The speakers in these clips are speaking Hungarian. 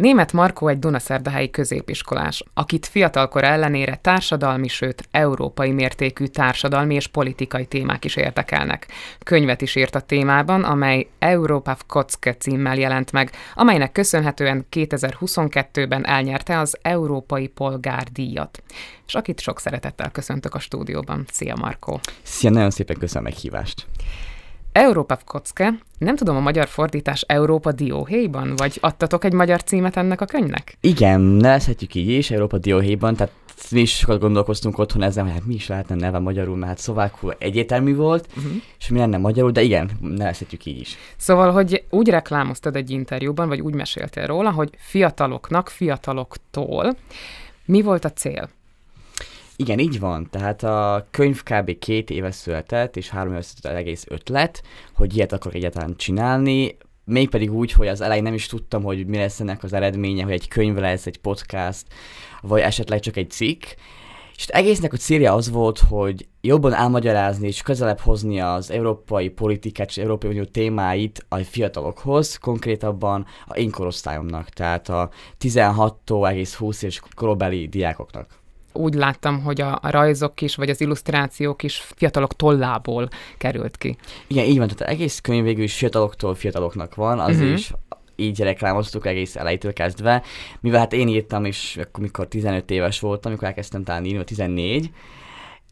Német Markó egy Dunaszerdahelyi középiskolás, akit fiatalkor ellenére társadalmi, sőt európai mértékű társadalmi és politikai témák is érdekelnek. Könyvet is írt a témában, amely Európa Kocke címmel jelent meg, amelynek köszönhetően 2022-ben elnyerte az Európai Polgárdíjat. És akit sok szeretettel köszöntök a stúdióban. Szia Markó! Szia, nagyon szépen köszönöm a meghívást! Európa Kocke, nem tudom a magyar fordítás Európa Dióhéjban, vagy adtatok egy magyar címet ennek a könyvnek? Igen, nevezhetjük így is, Európa Dióhéjban, tehát mi is sokat gondolkoztunk otthon ezzel, hogy hát mi is lehetne neve magyarul, mert hát szlovákul egyértelmű volt, uh-huh. és mi lenne magyarul, de igen, nevezhetjük így is. Szóval, hogy úgy reklámoztad egy interjúban, vagy úgy meséltél róla, hogy fiataloknak, fiataloktól. Mi volt a cél? Igen, így van. Tehát a könyv kb. két éve született, és három éve született az egész ötlet, hogy ilyet akarok egyáltalán csinálni, mégpedig úgy, hogy az elején nem is tudtam, hogy mi lesz ennek az eredménye, hogy egy könyv lesz, egy podcast, vagy esetleg csak egy cikk. És egésznek a célja az volt, hogy jobban elmagyarázni és közelebb hozni az európai politikát és Európai Unió témáit a fiatalokhoz, konkrétabban a én korosztályomnak, tehát a 16-tól egész 20 és korobeli diákoknak úgy láttam, hogy a, a rajzok is, vagy az illusztrációk is fiatalok tollából került ki. Igen, így van, tehát egész könyv végül is fiataloktól fiataloknak van, az uh-huh. is így reklámoztuk egész elejétől kezdve, mivel hát én írtam is, akkor mikor 15 éves voltam, amikor elkezdtem talán írni, 14,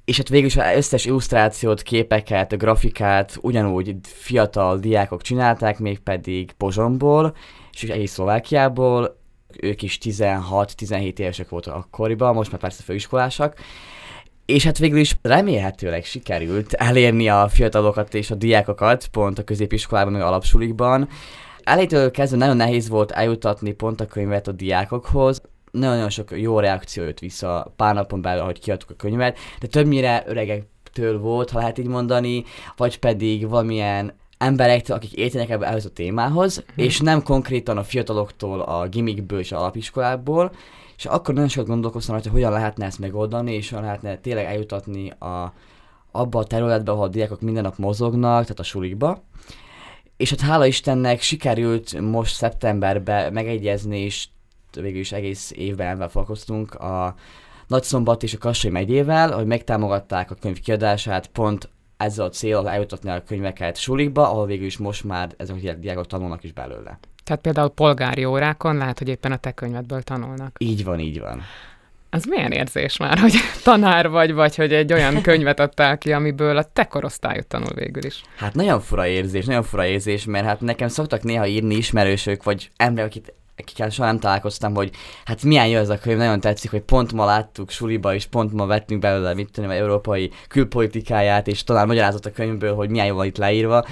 és hát végül is az összes illusztrációt, képeket, grafikát ugyanúgy fiatal diákok csinálták, mégpedig Pozsomból, és egész Szlovákiából, ők is 16-17 évesek voltak akkoriban, most már persze főiskolásak, és hát végül is remélhetőleg sikerült elérni a fiatalokat és a diákokat pont a középiskolában, meg alapsulikban. Elejétől kezdve nagyon nehéz volt eljutatni pont a könyvet a diákokhoz, nagyon-nagyon sok jó reakció jött vissza pár napon belül, ahogy kiadtuk a könyvet, de többnyire öregektől volt, ha lehet így mondani, vagy pedig valamilyen emberektől, akik értenek ebbe ehhez a témához, hmm. és nem konkrétan a fiataloktól, a gimikből és a alapiskolából, és akkor nagyon sokat gondolkoztam hogy hogyan lehetne ezt megoldani, és hogyan lehetne tényleg eljutatni a, abba a területbe, ahol a diákok minden nap mozognak, tehát a sulikba. És hát hála Istennek sikerült most szeptemberben megegyezni, és végül is egész évben ebben foglalkoztunk a Nagyszombat és a Kassai megyével, hogy megtámogatták a könyv kiadását pont ezzel a célral eljutatni a könyveket sulikba, ahol végül is most már ezek a diákok tanulnak is belőle. Tehát például polgári órákon lehet, hogy éppen a te könyvedből tanulnak. Így van, így van. Az milyen érzés már, hogy tanár vagy, vagy hogy egy olyan könyvet adtál ki, amiből a te korosztályod tanul végül is? Hát nagyon fura érzés, nagyon fura érzés, mert hát nekem szoktak néha írni ismerősök, vagy emberek, akik akikkel soha nem találkoztam, hogy hát milyen jó ez a könyv, nagyon tetszik, hogy pont ma láttuk suliba, és pont ma vettünk belőle, mit tudom, európai külpolitikáját, és talán magyarázott a könyvből, hogy milyen jó van itt leírva.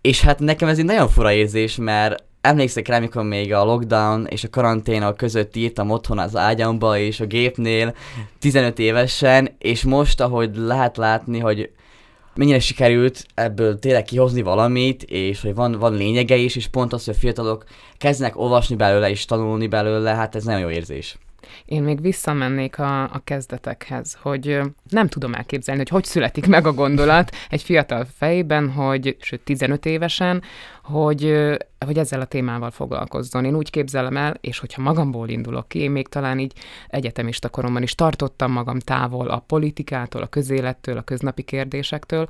És hát nekem ez egy nagyon fura érzés, mert emlékszek rá, amikor még a lockdown és a karanténa között írtam otthon az ágyamba és a gépnél 15 évesen, és most, ahogy lehet látni, hogy mennyire sikerült ebből tényleg kihozni valamit, és hogy van, van lényege is, és pont az, hogy a fiatalok kezdnek olvasni belőle és tanulni belőle, hát ez nagyon jó érzés. Én még visszamennék a, a kezdetekhez, hogy nem tudom elképzelni, hogy hogy születik meg a gondolat egy fiatal fejében, hogy, sőt 15 évesen, hogy, hogy ezzel a témával foglalkozzon. Én úgy képzelem el, és hogyha magamból indulok ki, én még talán így egyetemista koromban is tartottam magam távol a politikától, a közélettől, a köznapi kérdésektől.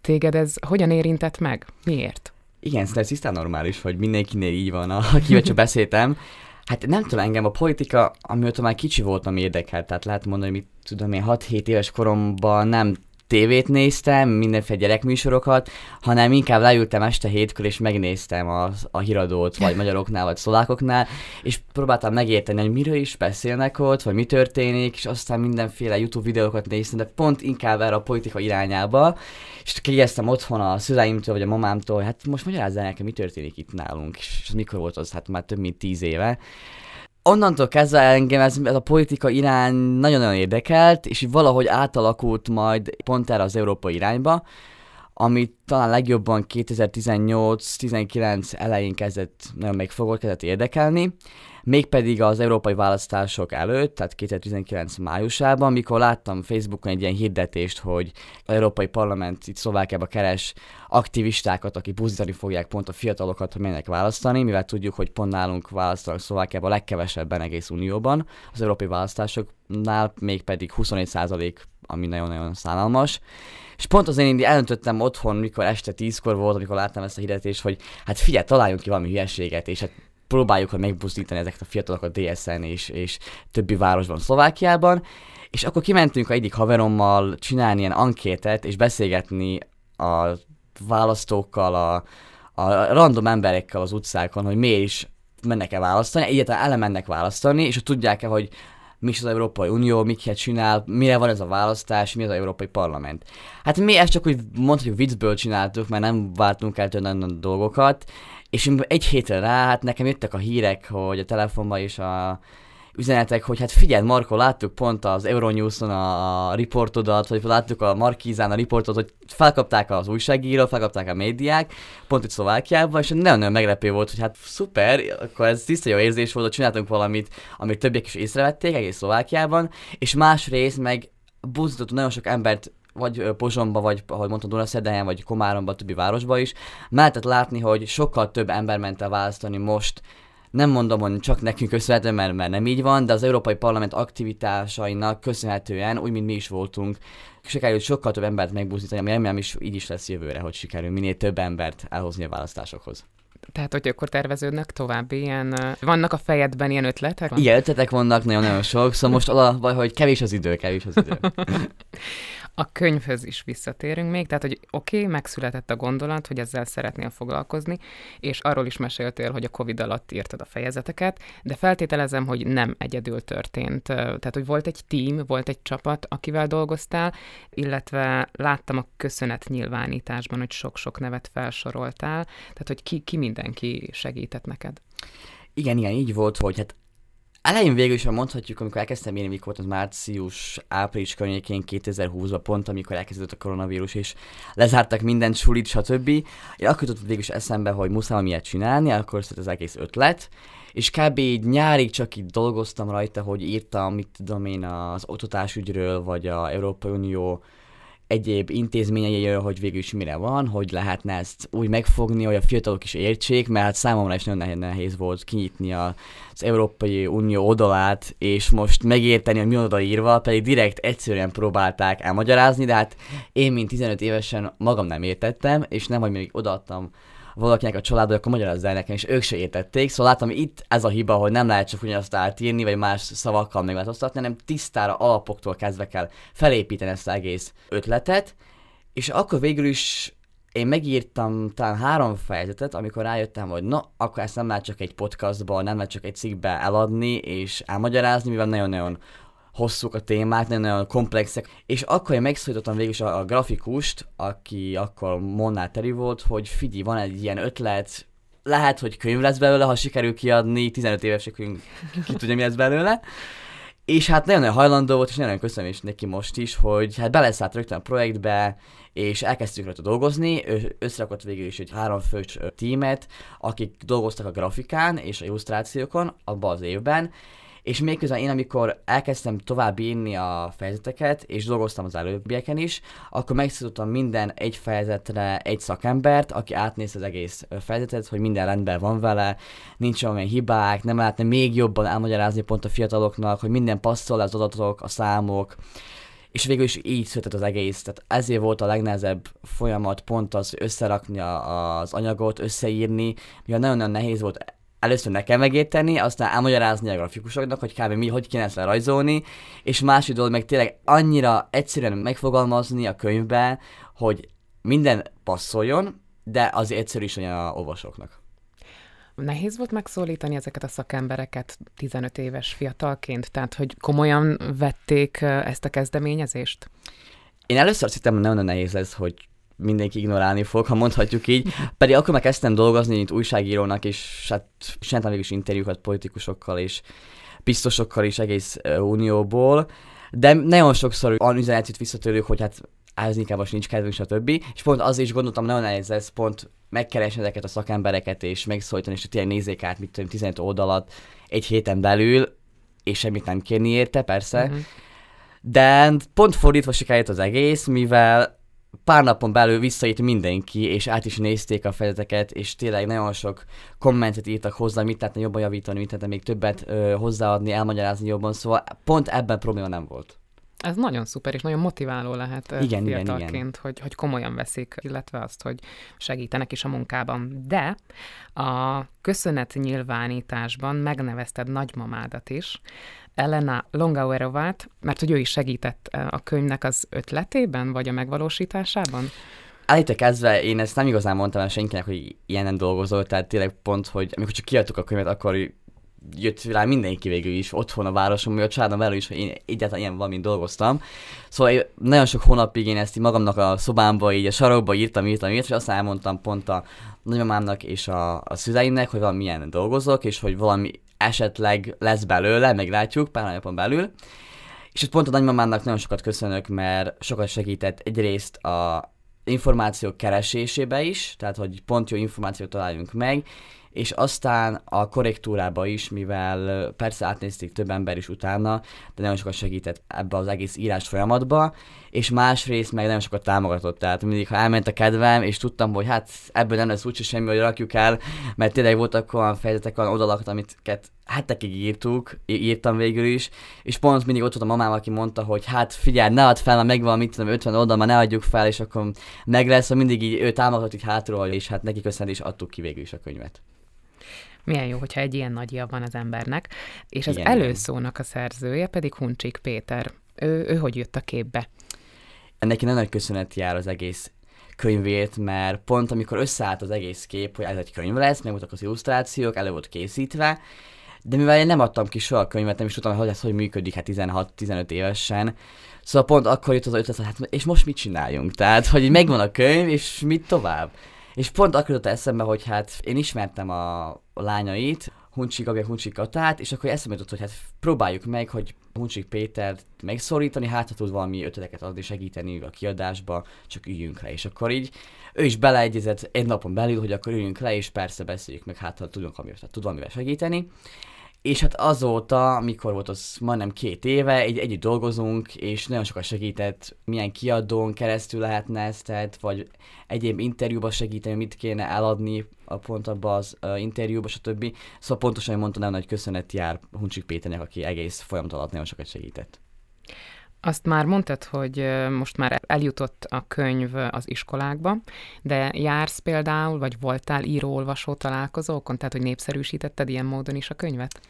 Téged ez hogyan érintett meg? Miért? Igen, ez tisztán normális, hogy mindenkinél így van, akivel csak beszéltem. Hát nem tudom, engem a politika, amióta már kicsi voltam érdekelt, tehát lehet mondani, hogy mit tudom én, 6-7 éves koromban nem tévét néztem, mindenféle gyerekműsorokat, hanem inkább leültem este hétkor, és megnéztem a, a híradót, vagy magyaroknál, vagy szlovákoknál, és próbáltam megérteni, hogy miről is beszélnek ott, vagy mi történik, és aztán mindenféle YouTube videókat néztem, de pont inkább erre a politika irányába, és kérdeztem otthon a szüleimtől, vagy a mamámtól, hogy hát most magyarázzál nekem, mi történik itt nálunk, és mikor volt az, hát már több mint tíz éve, onnantól kezdve engem ez, ez a politika irány nagyon-nagyon érdekelt, és valahogy átalakult majd pont erre az európai irányba, ami talán legjobban 2018-19 elején kezdett nagyon megfogott, kezdett érdekelni, mégpedig az európai választások előtt, tehát 2019 májusában, mikor láttam Facebookon egy ilyen hirdetést, hogy az Európai Parlament itt Szlovákiában keres aktivistákat, akik buzdítani fogják pont a fiatalokat, hogy menjenek választani, mivel tudjuk, hogy pont nálunk választanak Szlovákiában a legkevesebben egész unióban, az európai választásoknál mégpedig 24% ami nagyon-nagyon szánalmas. És pont az én elöntöttem otthon, mikor este tízkor volt, amikor láttam ezt a hirdetést, hogy hát figyelj, találjunk ki valami hülyeséget, és hát próbáljuk hogy megbuzdítani ezeket a fiatalokat DSN és, és többi városban Szlovákiában. És akkor kimentünk a egyik haverommal csinálni ilyen ankétet, és beszélgetni a választókkal, a, a random emberekkel az utcákon, hogy miért is mennek-e választani, egyáltalán elemennek választani, és hogy tudják-e, hogy mi is az Európai Unió, miket csinál, mire van ez a választás, mi az Európai Parlament. Hát mi ezt csak úgy mondhatjuk viccből csináltuk, mert nem vártunk el tőle dolgokat, és egy hétre rá, hát nekem jöttek a hírek, hogy a telefonban is a üzenetek, hogy hát figyelj, Marko, láttuk pont az Euronews-on a, riportodat, vagy láttuk a Markízán a riportot, hogy felkapták az újságírók, felkapták a médiák, pont itt Szlovákiában, és nagyon-nagyon meglepő volt, hogy hát szuper, akkor ez tiszta jó érzés volt, hogy csináltunk valamit, amit többiek is észrevették egész Szlovákiában, és másrészt meg buzdított nagyon sok embert vagy Pozsomba, vagy ahogy mondtam, Dunaszerdhelyen, vagy Komáromba, többi városba is, lehetett látni, hogy sokkal több ember ment el választani most, nem mondom, hogy csak nekünk köszönhetően, mert, mert nem így van, de az Európai Parlament aktivitásainak köszönhetően, úgy, mint mi is voltunk, sikerült sokkal több embert megbuzdítani, ami remélem is így is lesz jövőre, hogy sikerül minél több embert elhozni a választásokhoz. Tehát, hogy akkor terveződnek további ilyen, vannak a fejedben ilyen ötletek? Ilyen ötletek vannak nagyon-nagyon sok, szóval most az a baj, hogy kevés az idő, kevés az idő. A könyvhöz is visszatérünk még, tehát, hogy oké, okay, megszületett a gondolat, hogy ezzel szeretnél foglalkozni, és arról is meséltél, hogy a Covid alatt írtad a fejezeteket, de feltételezem, hogy nem egyedül történt. Tehát, hogy volt egy tím, volt egy csapat, akivel dolgoztál, illetve láttam a köszönet nyilvánításban, hogy sok-sok nevet felsoroltál, tehát, hogy ki, ki mindenki segített neked. Igen, igen, így volt, hogy hát Elején végül is mondhatjuk, amikor elkezdtem írni, mikor volt az március, április környékén 2020-ban, pont amikor elkezdődött a koronavírus, és lezártak mindent, sulit, stb. Én akkor jutott végül is eszembe, hogy muszáj ilyet csinálni, akkor szólt az egész ötlet, és kb. így nyárig csak így dolgoztam rajta, hogy írtam, mit tudom én, az oktatásügyről, vagy a Európai Unió egyéb intézményeiről, hogy végül is mire van, hogy lehetne ezt úgy megfogni, hogy a fiatalok is értsék, mert hát számomra is nagyon nehéz volt kinyitni az Európai Unió oldalát, és most megérteni, hogy mi oda írva, pedig direkt egyszerűen próbálták elmagyarázni, de hát én, mint 15 évesen magam nem értettem, és nem, hogy még odaadtam valakinek a családja, akkor magyarázza el nekem, és ők se értették. Szóval látom, itt ez a hiba, hogy nem lehet csak ugyanazt átírni, vagy más szavakkal megváltoztatni, hanem tisztára alapoktól kezdve kell felépíteni ezt az egész ötletet, és akkor végül is én megírtam talán három fejezetet, amikor rájöttem, hogy no, akkor ezt nem lehet csak egy podcastban, nem lehet csak egy cikkbe eladni és elmagyarázni, mivel nagyon-nagyon hosszúk a témák, nagyon-nagyon komplexek, és akkor én megszólítottam végül is a, a grafikust, aki akkor Monnál teri volt, hogy figyelj, van egy ilyen ötlet, lehet, hogy könyv lesz belőle, ha sikerül kiadni, 15 évesek ki tudja, mi lesz belőle. És hát nagyon hajlandó volt, és nagyon köszönöm is neki most is, hogy hát beleszállt rögtön a projektbe, és elkezdtük rajta dolgozni, ő összerakott végül is egy három fős tímet, akik dolgoztak a grafikán és a illusztrációkon abban az évben, és még közben én, amikor elkezdtem tovább írni a fejezeteket, és dolgoztam az előbbieken is, akkor megszólítottam minden egy fejezetre egy szakembert, aki átnéz az egész fejezetet, hogy minden rendben van vele, nincs olyan hibák, nem lehetne még jobban elmagyarázni pont a fiataloknak, hogy minden passzol az adatok, a számok, és végül is így született az egész. Tehát ezért volt a legnehezebb folyamat pont az összerakni az anyagot, összeírni, mivel nagyon-nagyon nehéz volt először nekem megérteni, aztán elmagyarázni a grafikusoknak, hogy kb. mi, hogy kéne ezt lerajzolni, és másik dolog meg tényleg annyira egyszerűen megfogalmazni a könyvbe, hogy minden passzoljon, de az egyszerű is a olvasóknak. Nehéz volt megszólítani ezeket a szakembereket 15 éves fiatalként? Tehát, hogy komolyan vették ezt a kezdeményezést? Én először azt hittem, hogy nagyon nehéz lesz, hogy mindenki ignorálni fog, ha mondhatjuk így. Pedig akkor meg kezdtem dolgozni, mint újságírónak, és hát csináltam végül is interjúkat politikusokkal és biztosokkal is egész uh, unióból. De nagyon sokszor olyan üzenet tőlük, hogy hát ehhez inkább most nincs kedvünk, stb. És pont az is gondoltam, nagyon nehéz ez pont megkeresni ezeket a szakembereket, és megszólítani, és tényleg nézzék át, mit tudom, 15 oldalat egy héten belül, és semmit nem kérni érte, persze. Uh-huh. De pont fordítva sikerült az egész, mivel pár napon belül visszaít mindenki, és át is nézték a fejezeteket, és tényleg nagyon sok kommentet írtak hozzá, mit lehetne jobban javítani, mit lehetne még többet ö, hozzáadni, elmagyarázni jobban, szóval pont ebben probléma nem volt. Ez nagyon szuper, és nagyon motiváló lehet igen, fiatalként, igen, igen. Hogy, hogy komolyan veszik, illetve azt, hogy segítenek is a munkában. De a köszönet nyilvánításban megnevezted nagymamádat is, Elena Longauerovát, mert hogy ő is segített a könyvnek az ötletében, vagy a megvalósításában? Előtte kezdve én ezt nem igazán mondtam el senkinek, hogy ilyenen dolgozol, tehát tényleg pont, hogy amikor csak kiadtuk a könyvet, akkor jött rá mindenki végül is otthon a városon, a családom belül is, hogy én egyáltalán ilyen valamint dolgoztam. Szóval én nagyon sok hónapig én ezt így magamnak a szobámba, így a sarokba írtam, írtam, írtam, és azt elmondtam pont a nagymamámnak és a, a szüleimnek, hogy valamilyen dolgozok, és hogy valami esetleg lesz belőle, meglátjuk pár napon belül. És itt pont a nagymamának nagyon sokat köszönök, mert sokat segített egyrészt a információk keresésébe is, tehát hogy pont jó információt találjunk meg, és aztán a korrektúrába is, mivel persze átnézték több ember is utána, de nagyon sokat segített ebbe az egész írás folyamatba, és másrészt meg nagyon sokat támogatott, tehát mindig, ha elment a kedvem, és tudtam, hogy hát ebből nem lesz úgyse semmi, hogy rakjuk el, mert tényleg voltak olyan fejezetek, olyan oldalak, amiket hetekig írtuk, írtam végül is, és pont mindig ott volt a mamám, aki mondta, hogy hát figyelj, ne add fel, mert megvan, mit tudom, 50 oldal, már ne adjuk fel, és akkor meg lesz, mindig így ő támogatott így hátról, és hát neki köszönhet is adtuk ki végül is a könyvet. Milyen jó, hogyha egy ilyen nagyja van az embernek. És az Igen, előszónak a szerzője pedig Huncsik Péter. Ő, ő hogy jött a képbe? Neki nagyon nagy köszönet jár az egész könyvét, mert pont amikor összeállt az egész kép, hogy ez egy könyv lesz, meg voltak az illusztrációk, elő volt készítve, de mivel én nem adtam ki soha a könyvet, nem is tudtam, hogy ez hogy működik, hát 16-15 évesen, Szóval pont akkor jött az ötlet, hát és most mit csináljunk? Tehát, hogy megvan a könyv, és mit tovább? És pont akkor jutott eszembe, hogy hát én ismertem a, a lányait, Huncsik Gabi, Huncsik Katát, és akkor eszembe jutott, hogy hát próbáljuk meg, hogy Huncsik Pétert megszorítani, hát ha tud valami ötleteket adni, segíteni a kiadásba, csak üljünk le. És akkor így ő is beleegyezett egy napon belül, hogy akkor üljünk le, és persze beszéljük meg, hát ha tudunk valamivel, tud valamivel segíteni. És hát azóta, mikor volt az majdnem két éve, egy, együtt dolgozunk, és nagyon sokat segített, milyen kiadón keresztül lehetne ezt, tehát, vagy egyéb interjúba segíteni, mit kéne eladni a pont abba az uh, interjúba, stb. Szóval pontosan mondta, nagyon nagy köszönet jár Huncsik Péternek, aki egész folyamat alatt nagyon sokat segített. Azt már mondtad, hogy most már eljutott a könyv az iskolákba, de jársz például, vagy voltál író-olvasó találkozókon, tehát hogy népszerűsítetted ilyen módon is a könyvet?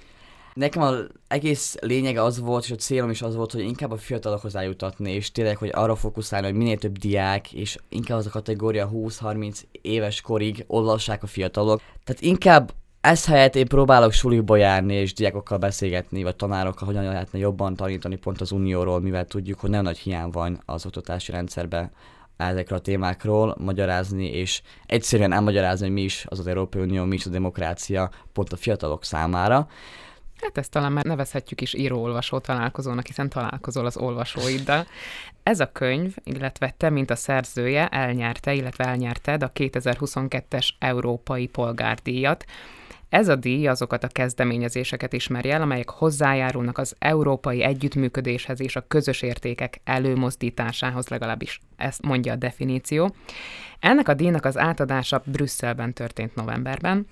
Nekem az egész lényege az volt, és a célom is az volt, hogy inkább a fiatalokhoz eljutatni, és tényleg, hogy arra fókuszálni, hogy minél több diák, és inkább az a kategória 20-30 éves korig olvassák a fiatalok. Tehát inkább ez helyett én próbálok suliba járni és diákokkal beszélgetni, vagy tanárokkal, hogyan lehetne jobban tanítani pont az unióról, mivel tudjuk, hogy nagyon nagy hiány van az oktatási rendszerben ezekről a témákról magyarázni, és egyszerűen elmagyarázni, hogy mi is az az Európai Unió, mi is a demokrácia pont a fiatalok számára. Hát ezt talán már nevezhetjük is író-olvasó találkozónak, hiszen találkozol az olvasóiddal. Ez a könyv, illetve te, mint a szerzője, elnyerte, illetve elnyerted a 2022-es Európai Polgárdíjat. Ez a díj azokat a kezdeményezéseket ismeri el, amelyek hozzájárulnak az európai együttműködéshez és a közös értékek előmozdításához, legalábbis ezt mondja a definíció. Ennek a díjnak az átadása Brüsszelben történt novemberben.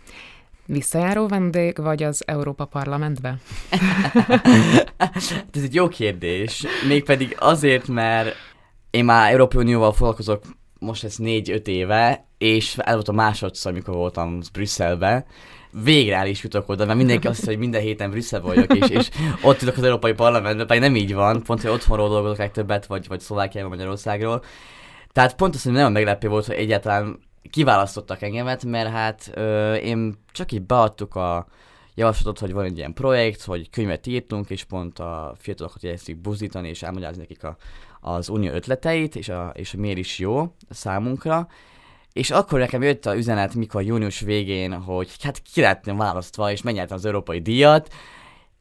Visszajáró vendég vagy az Európa Parlamentbe? Ez egy jó kérdés. Mégpedig azért, mert én már Európai Unióval foglalkozok most ez négy-öt éve, és el volt a másodszor, amikor voltam Brüsszelbe, végre el is jutok oda, mert mindenki azt hogy minden héten Brüsszel vagyok, és, és ott ülök az Európai Parlamentben, pedig nem így van, pont, hogy otthonról dolgozok legtöbbet, vagy, vagy Szlovákiában, Magyarországról. Tehát pont az, hogy nagyon meglepő volt, hogy egyáltalán kiválasztottak engemet, mert hát ö, én csak így beadtuk a javaslatot, hogy van egy ilyen projekt, hogy könyvet írtunk, és pont a fiatalokat igyekszünk buzdítani, és elmagyarázni nekik a, az unió ötleteit, és, a, és a miért is jó számunkra. És akkor nekem jött a üzenet, mikor június végén, hogy hát ki lehetne választva, és megnyertem az európai díjat,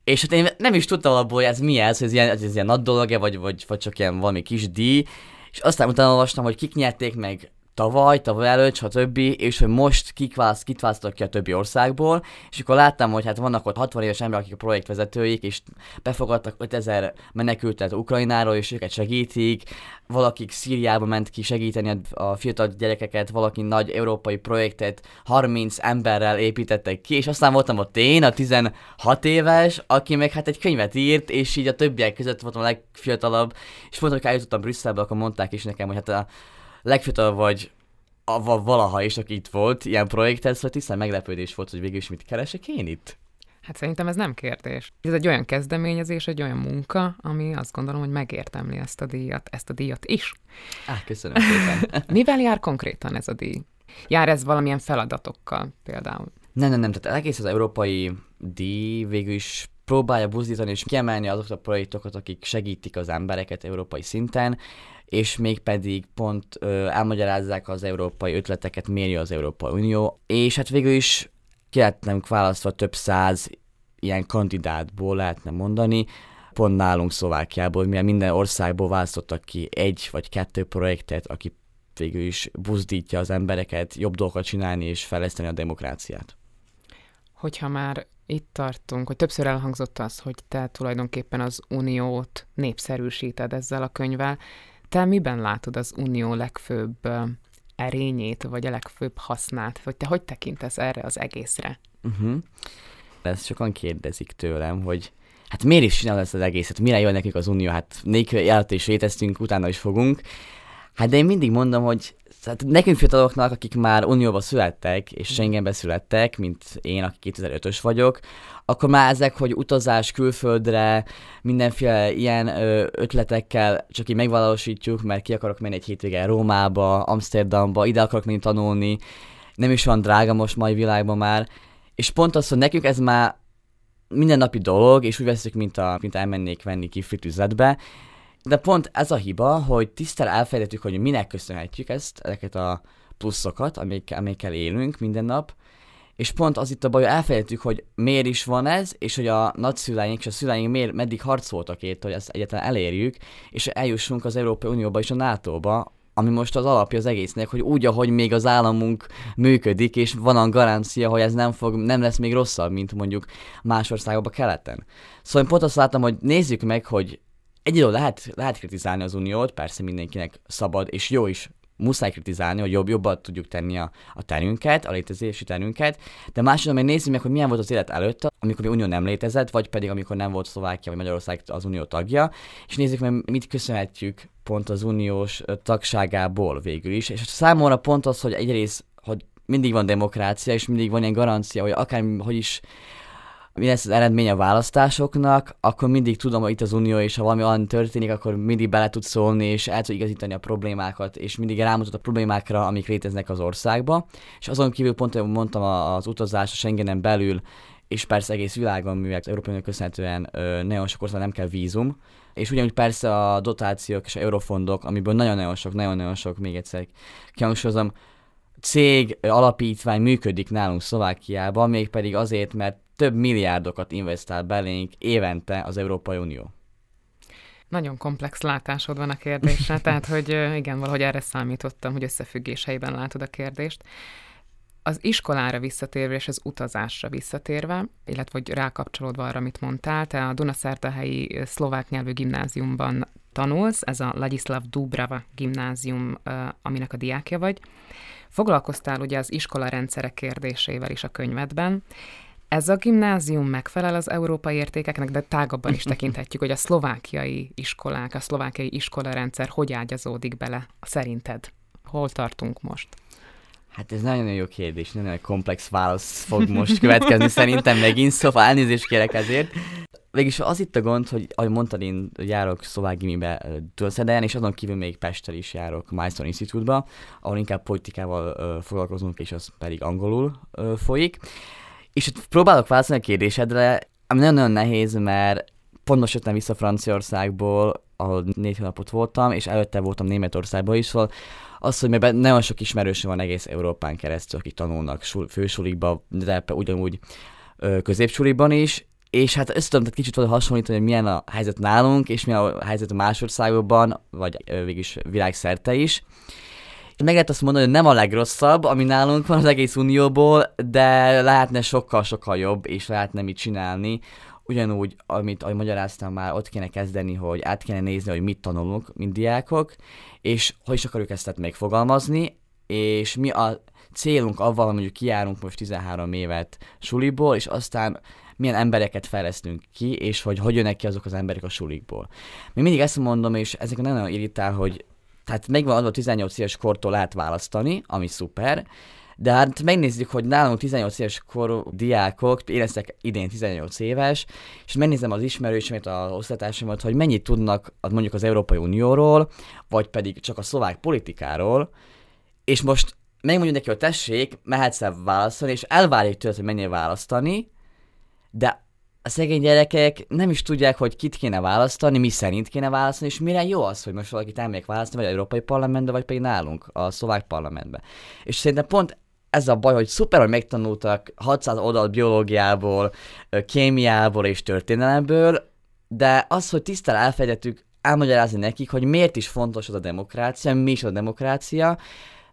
és hát én nem is tudtam abból, hogy ez mi ez, hogy ez ilyen, ez ilyen nagy dolog vagy, vagy, vagy csak ilyen valami kis díj, és aztán utána olvastam, hogy kik nyerték meg tavaly, tavaly előtt, stb. és hogy most kik választ, kit választottak ki a többi országból, és akkor láttam, hogy hát vannak ott 60 éves emberek, akik a projektvezetőik, és befogadtak 5000 menekültet Ukrajnáról, és őket segítik, valakik Szíriába ment ki segíteni a fiatal gyerekeket, valaki nagy európai projektet 30 emberrel építettek ki, és aztán voltam ott én, a 16 éves, aki meg hát egy könyvet írt, és így a többiek között voltam a legfiatalabb, és mondtam, hogy eljutottam Brüsszelbe, akkor mondták is nekem, hogy hát a legfiatalabb vagy a, valaha is, aki itt volt ilyen projekthez, szóval tisztán meglepődés volt, hogy végül is mit keresek én itt. Hát szerintem ez nem kérdés. Ez egy olyan kezdeményezés, egy olyan munka, ami azt gondolom, hogy megértemli ezt a díjat, ezt a díjat is. Á, köszönöm szépen. Mivel jár konkrétan ez a díj? Jár ez valamilyen feladatokkal például? Nem, nem, nem. Tehát egész az európai díj végül is próbálja buzdítani és kiemelni azokat a projektokat, akik segítik az embereket európai szinten, és mégpedig pont ö, elmagyarázzák az európai ötleteket, mérje az Európai Unió, és hát végül is ki lehetnek választva több száz ilyen kandidátból lehetne mondani, pont nálunk Szlovákiából, mivel minden országból választottak ki egy vagy kettő projektet, aki végül is buzdítja az embereket jobb dolgokat csinálni és fejleszteni a demokráciát. Hogyha már itt tartunk, hogy többször elhangzott az, hogy te tulajdonképpen az uniót népszerűsíted ezzel a könyvvel, te miben látod az unió legfőbb erényét, vagy a legfőbb hasznát? Vagy te hogy tekintesz erre az egészre? Uh-huh. Ezt sokan kérdezik tőlem, hogy hát miért is csinálod ezt az egészet? Mire jön nekik az unió? Hát nélkül járat is léteztünk, utána is fogunk. Hát de én mindig mondom, hogy hát nekünk fiataloknak, akik már Unióba születtek, és Schengenbe születtek, mint én, aki 2005-ös vagyok, akkor már ezek, hogy utazás külföldre, mindenféle ilyen ö, ötletekkel csak így megvalósítjuk, mert ki akarok menni egy hétvége Rómába, Amsterdamba, ide akarok menni tanulni, nem is van drága most mai világban már, és pont az, hogy nekünk ez már mindennapi dolog, és úgy veszük, mint, a, mint elmennék venni kiflit üzletbe, de pont ez a hiba, hogy tisztel elfelejtettük, hogy minek köszönhetjük ezt, ezeket a pluszokat, amik, amikkel élünk minden nap, és pont az itt a baj, hogy elfelejtjük, hogy miért is van ez, és hogy a nagyszüleink és a szüleink miért, meddig harcoltak ért, hogy ezt egyáltalán elérjük, és eljussunk az Európai Unióba és a NATO-ba, ami most az alapja az egésznek, hogy úgy, ahogy még az államunk működik, és van a garancia, hogy ez nem, fog, nem lesz még rosszabb, mint mondjuk más országokban keleten. Szóval én pont azt láttam, hogy nézzük meg, hogy egyedül lehet, lehet kritizálni az uniót, persze mindenkinek szabad, és jó is. Muszáj kritizálni, hogy jobb, jobban tudjuk tenni a, a terünket, a létezési terünket, de másodszor még nézzük meg, hogy milyen volt az élet előtt, amikor a Unió nem létezett, vagy pedig amikor nem volt Szlovákia vagy Magyarország az Unió tagja, és nézzük meg, mit köszönhetjük pont az uniós tagságából végül is. És számomra pont az, hogy egyrészt, hogy mindig van demokrácia, és mindig van ilyen garancia, hogy akár hogy is mi lesz az eredmény a választásoknak, akkor mindig tudom, hogy itt az Unió, és ha valami olyan történik, akkor mindig bele tud szólni, és el tud igazítani a problémákat, és mindig rámutat a problémákra, amik léteznek az országba. És azon kívül pont, ahogy mondtam, az utazás a Schengenen belül, és persze egész világon, mivel az Európai Unió köszönhetően nagyon sok ország nem kell vízum, és ugyanúgy persze a dotációk és a eurofondok, amiből nagyon-nagyon sok, nagyon-nagyon sok, még egyszer kihangsúlyozom, cég, alapítvány működik nálunk Szlovákiában, mégpedig azért, mert több milliárdokat investál belénk évente az Európai Unió. Nagyon komplex látásod van a kérdésre, tehát hogy igen, valahogy erre számítottam, hogy összefüggéseiben látod a kérdést. Az iskolára visszatérve és az utazásra visszatérve, illetve hogy rákapcsolódva arra, amit mondtál, te a Dunaszerdahelyi szlovák nyelvű gimnáziumban tanulsz, ez a Ladislav Dubrava gimnázium, aminek a diákja vagy. Foglalkoztál ugye az iskola rendszerek kérdésével is a könyvedben, ez a gimnázium megfelel az európai értékeknek, de tágabban is tekinthetjük, hogy a szlovákiai iskolák, a szlovákiai iskolarendszer hogy ágyazódik bele szerinted? Hol tartunk most? Hát ez nagyon jó kérdés, nagyon komplex válasz fog most következni szerintem megint, szóval elnézést kérek ezért. Végülis az itt a gond, hogy ahogy mondtad, én járok szlovák gimibe Dölszedejen, és azon kívül még Pestel is járok Milestone Institute-ba, ahol inkább politikával uh, foglalkozunk, és az pedig angolul uh, folyik. És itt próbálok válaszolni a kérdésedre, ami nagyon-nagyon nehéz, mert pont most jöttem vissza Franciaországból, ahol négy hónapot voltam, és előtte voltam Németországban is, szóval az, hogy mert nagyon sok ismerősöm van egész Európán keresztül, akik tanulnak fősulikba, de ugyanúgy középsuliban is, és hát össze egy kicsit hasonlítani, hogy milyen a helyzet nálunk, és milyen a helyzet más országokban, vagy végülis világszerte is. Meg lehet azt mondani, hogy nem a legrosszabb, ami nálunk van az egész unióból, de lehetne sokkal-sokkal jobb, és lehetne mit csinálni. Ugyanúgy, amit ahogy magyaráztam már, ott kéne kezdeni, hogy át kéne nézni, hogy mit tanulunk, mint diákok, és hogy is akarjuk ezt megfogalmazni, és mi a célunk avval, hogy mondjuk kijárunk most 13 évet suliból, és aztán milyen embereket fejlesztünk ki, és hogy hogy jönnek ki azok az emberek a sulikból. Még mindig ezt mondom, és ezek nagyon irritál, hogy tehát megvan adva 18 éves kortól lehet választani, ami szuper, de hát megnézzük, hogy nálunk 18 éves korú diákok, én leszek idén 18 éves, és megnézem az ismerősömet, az osztatásaimat, hogy mennyit tudnak mondjuk az Európai Unióról, vagy pedig csak a szlovák politikáról, és most megmondjuk neki, hogy tessék, mehetsz el választani, és elvárjuk tőled, hogy menjél választani, de a szegény gyerekek nem is tudják, hogy kit kéne választani, mi szerint kéne választani, és mire jó az, hogy most valakit elmegyek választani, vagy az Európai Parlamentbe, vagy pedig nálunk, a szlovák parlamentbe. És szerintem pont ez a baj, hogy szuper, hogy megtanultak 600 oldal biológiából, kémiából és történelemből, de az, hogy tisztel elfejtettük elmagyarázni nekik, hogy miért is fontos az a demokrácia, mi is a demokrácia,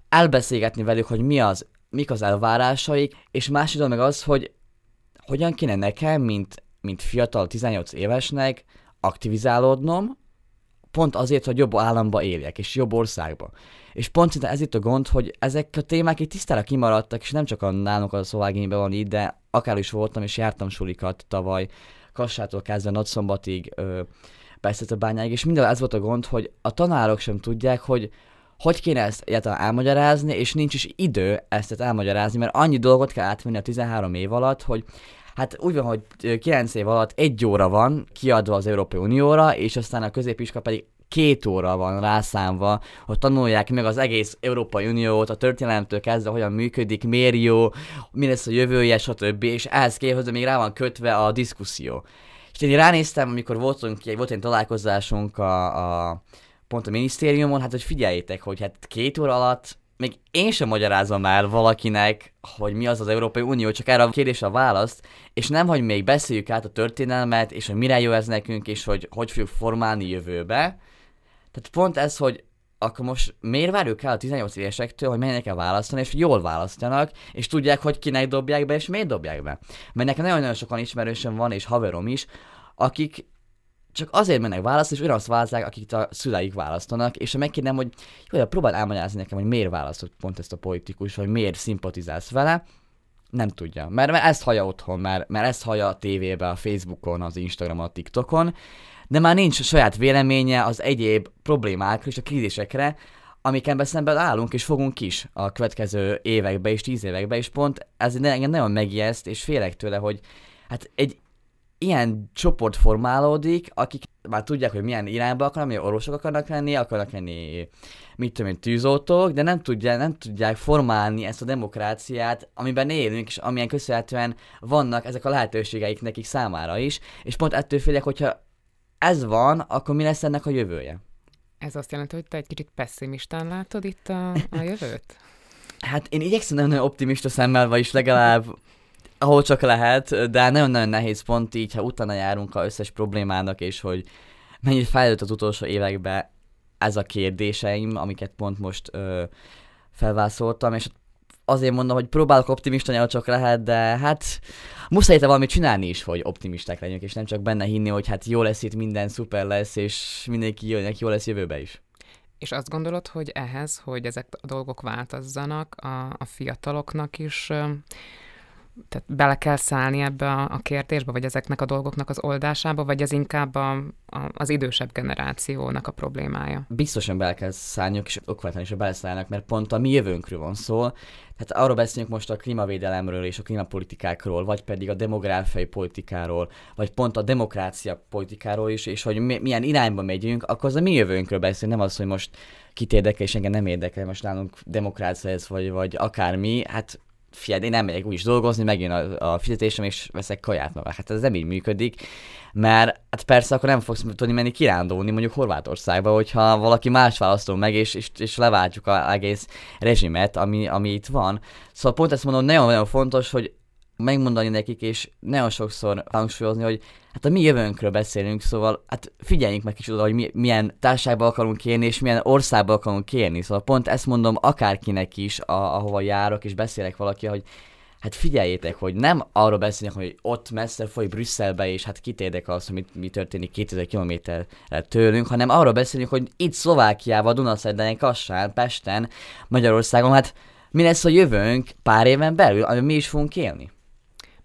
elbeszélgetni velük, hogy mi az, mik az elvárásaik, és másodon meg az, hogy hogyan kéne nekem, mint, mint fiatal 18 évesnek aktivizálódnom, pont azért, hogy jobb államba éljek, és jobb országba. És pont szinte ez itt a gond, hogy ezek a témák itt tisztára kimaradtak, és nem csak a nálunk a szovágényben van így, de akár is voltam, és jártam sulikat tavaly, Kassától kezdve Nagyszombatig, bányáig, és minden ez volt a gond, hogy a tanárok sem tudják, hogy hogy kéne ezt egyáltalán elmagyarázni, és nincs is idő ezt elmagyarázni, mert annyi dolgot kell átvenni a 13 év alatt, hogy Hát úgy van, hogy 9 év alatt egy óra van kiadva az Európai Unióra, és aztán a középiskola pedig két óra van rászámva, hogy tanulják meg az egész Európai Uniót, a történelemtől kezdve, hogyan működik, miért jó, mi lesz a jövője, stb. És ehhez képest még rá van kötve a diszkuszió. És én ránéztem, amikor voltunk, volt egy találkozásunk a, a pont a minisztériumon, hát hogy figyeljétek, hogy hát két óra alatt még én sem magyarázom már valakinek, hogy mi az az Európai Unió, csak erre a kérdésre a választ, és nem, hogy még beszéljük át a történelmet, és hogy mire jó ez nekünk, és hogy hogy fogjuk formálni jövőbe. Tehát pont ez, hogy akkor most miért várjuk el a 18 évesektől, hogy menjenek el választani, és jól választanak, és tudják, hogy kinek dobják be, és miért dobják be. Mert nekem nagyon-nagyon sokan ismerősöm van, és haverom is, akik csak azért mennek választani, és ugyanazt választják, akik a szüleik választanak, és ha megkérdem, hogy jó, próbáld elmagyarázni nekem, hogy miért választott pont ezt a politikus, vagy miért szimpatizálsz vele, nem tudja. Mert, mert ezt hallja otthon, mert, mert ezt hallja a tévébe, a Facebookon, az Instagramon, a TikTokon, de már nincs saját véleménye az egyéb problémákra és a krízisekre, amiken szemben állunk és fogunk is a következő években és tíz években, és pont ez engem nagyon megijeszt, és félek tőle, hogy hát egy ilyen csoport formálódik, akik már tudják, hogy milyen irányba akarnak, milyen orvosok akarnak lenni, akarnak lenni, mit tudom én, tűzoltók, de nem, tudja, nem tudják formálni ezt a demokráciát, amiben élünk, és amilyen köszönhetően vannak ezek a lehetőségeik nekik számára is, és pont ettől félek, hogyha ez van, akkor mi lesz ennek a jövője? Ez azt jelenti, hogy te egy kicsit pessimistán látod itt a, a jövőt? Hát én igyekszem nagyon optimista szemmel, vagyis legalább ahol csak lehet, de nagyon-nagyon nehéz pont így, ha utána járunk a összes problémának, és hogy mennyit fejlődött az utolsó években ez a kérdéseim, amiket pont most ö, felvászoltam, és azért mondom, hogy próbálok optimista nyelv csak lehet, de hát muszáj valamit csinálni is, hogy optimisták legyünk, és nem csak benne hinni, hogy hát jó lesz itt, minden szuper lesz, és mindenki jönnek, jó lesz jövőbe is. És azt gondolod, hogy ehhez, hogy ezek a dolgok változzanak, a, a fiataloknak is tehát bele kell szállni ebbe a, a kérdésbe, vagy ezeknek a dolgoknak az oldásába, vagy ez inkább a, a, az idősebb generációnak a problémája? Biztosan bele kell szállniuk, és okvetlen is beleszállnak, mert pont a mi jövőnkről van szó. Tehát arról beszélünk most a klímavédelemről és a klímapolitikákról, vagy pedig a demográfiai politikáról, vagy pont a demokrácia politikáról is, és hogy mi, milyen irányba megyünk, akkor az a mi jövőnkről beszélünk, nem az, hogy most kit érdekel, és engem nem érdekel, most nálunk demokrácia ez, vagy, vagy akármi, hát figyelj, én nem megyek úgyis dolgozni, megjön a, a fizetésem, és veszek kaját maga. Hát ez nem így működik, mert hát persze akkor nem fogsz tudni menni kirándulni mondjuk Horvátországba, hogyha valaki más választó meg, és, és, és leváltjuk az egész rezsimet, ami, ami itt van. Szóval pont ezt mondom, nagyon-nagyon fontos, hogy megmondani nekik, és nagyon sokszor hangsúlyozni, hogy hát a mi jövőnkről beszélünk, szóval hát figyeljünk meg kicsit oda, hogy mi, milyen társágba akarunk élni, és milyen országba akarunk élni. Szóval pont ezt mondom akárkinek is, a, ahova járok, és beszélek valaki, hogy hát figyeljétek, hogy nem arról beszélnek, hogy ott messze foly Brüsszelbe, és hát kitérdek az, hogy mit, mi történik 2000 kilométerre tőlünk, hanem arról beszélünk, hogy itt Szlovákiában, Dunaszerdán, Kassán, Pesten, Magyarországon, hát mi lesz a jövőnk pár éven belül, ami mi is fogunk élni.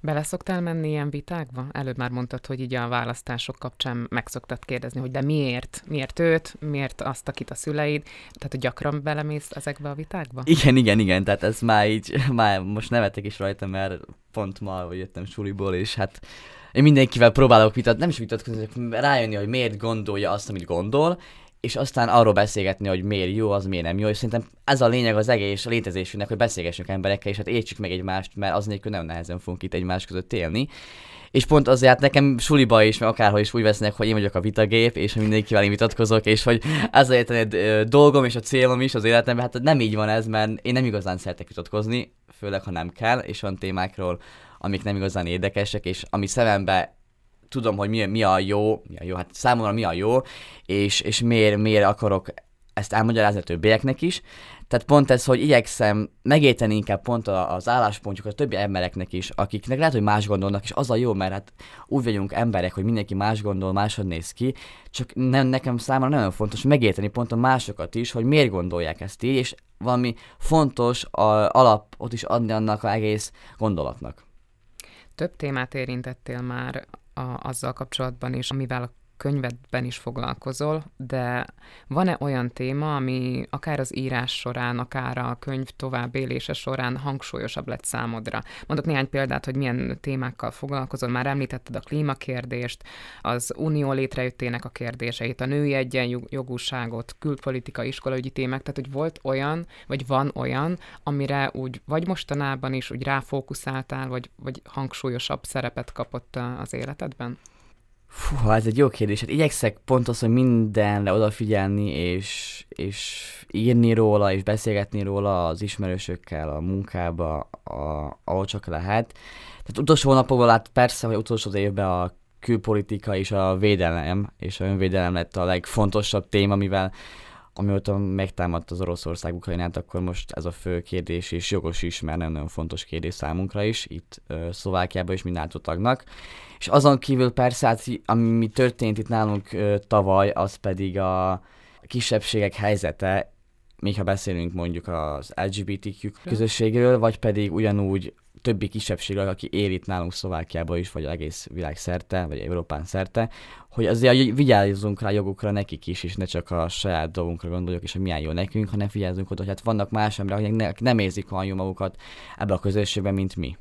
Bele szoktál menni ilyen vitákba? Előbb már mondtad, hogy így a választások kapcsán meg szoktad kérdezni, hogy de miért? Miért őt? Miért azt, akit a szüleid? Tehát, hogy gyakran belemész ezekbe a vitákba? Igen, igen, igen, tehát ez már így, már most nevetek is rajta, mert pont ma jöttem suliból, és hát én mindenkivel próbálok vitat, nem is vitatkozni, rájönni, hogy miért gondolja azt, amit gondol, és aztán arról beszélgetni, hogy miért jó, az miért nem jó, és szerintem ez a lényeg az egész létezésünknek, hogy beszélgessünk emberekkel, és hát értsük meg egymást, mert az nélkül nem nehezen fogunk itt egymás között élni. És pont azért hát nekem suliba is, meg akárhol is úgy vesznek, hogy én vagyok a vitagép, és mindenkivel én vitatkozok, és hogy ez a dolgom és a célom is az életemben, hát nem így van ez, mert én nem igazán szeretek vitatkozni, főleg ha nem kell, és van témákról, amik nem igazán érdekesek, és ami szemembe tudom, hogy mi, mi a jó, mi a jó, hát számomra mi a jó, és, és miért, miért akarok ezt elmagyarázni a többieknek is. Tehát pont ez, hogy igyekszem megérteni inkább pont az álláspontjukat a többi embereknek is, akiknek lehet, hogy más gondolnak, és az a jó, mert hát úgy vagyunk emberek, hogy mindenki más gondol, máshogy néz ki, csak nem, nekem számára nagyon fontos megérteni pont a másokat is, hogy miért gondolják ezt így, és valami fontos a, alapot is adni annak az egész gondolatnak. Több témát érintettél már a, azzal kapcsolatban is, amivel könyvedben is foglalkozol, de van-e olyan téma, ami akár az írás során, akár a könyv továbbélése során hangsúlyosabb lett számodra? Mondok néhány példát, hogy milyen témákkal foglalkozol. Már említetted a klímakérdést, az unió létrejöttének a kérdéseit, a női egyenjogúságot, külpolitika, iskolaügyi témák, tehát hogy volt olyan, vagy van olyan, amire úgy vagy mostanában is úgy ráfókuszáltál, vagy, vagy hangsúlyosabb szerepet kapott az életedben? Fú, ez egy jó kérdés. Hát igyekszek pont az, hogy mindenre odafigyelni, és, és írni róla, és beszélgetni róla az ismerősökkel, a munkába, a, ahol csak lehet. Tehát utolsó napokban lát persze, hogy utolsó évben a külpolitika és a védelem, és a önvédelem lett a legfontosabb téma, mivel amióta megtámadt az Oroszország Ukrajnát, akkor most ez a fő kérdés, és jogos is, mert nem nagyon fontos kérdés számunkra is, itt uh, Szlovákiában is, mint NATO tagnak. És azon kívül persze, hát, ami történt itt nálunk uh, tavaly, az pedig a kisebbségek helyzete, még ha beszélünk mondjuk az LGBTQ közösségről, vagy pedig ugyanúgy többi kisebbségről, aki él itt nálunk Szlovákiában is, vagy egész világ szerte, vagy Európán szerte, hogy azért vigyázzunk rá jogukra nekik is, és ne csak a saját dolgunkra gondoljuk, és hogy milyen jó nekünk, hanem figyeljünk oda, hogy hát vannak más emberek, akik nem érzik olyan jó magukat ebbe a közösségben, mint mi.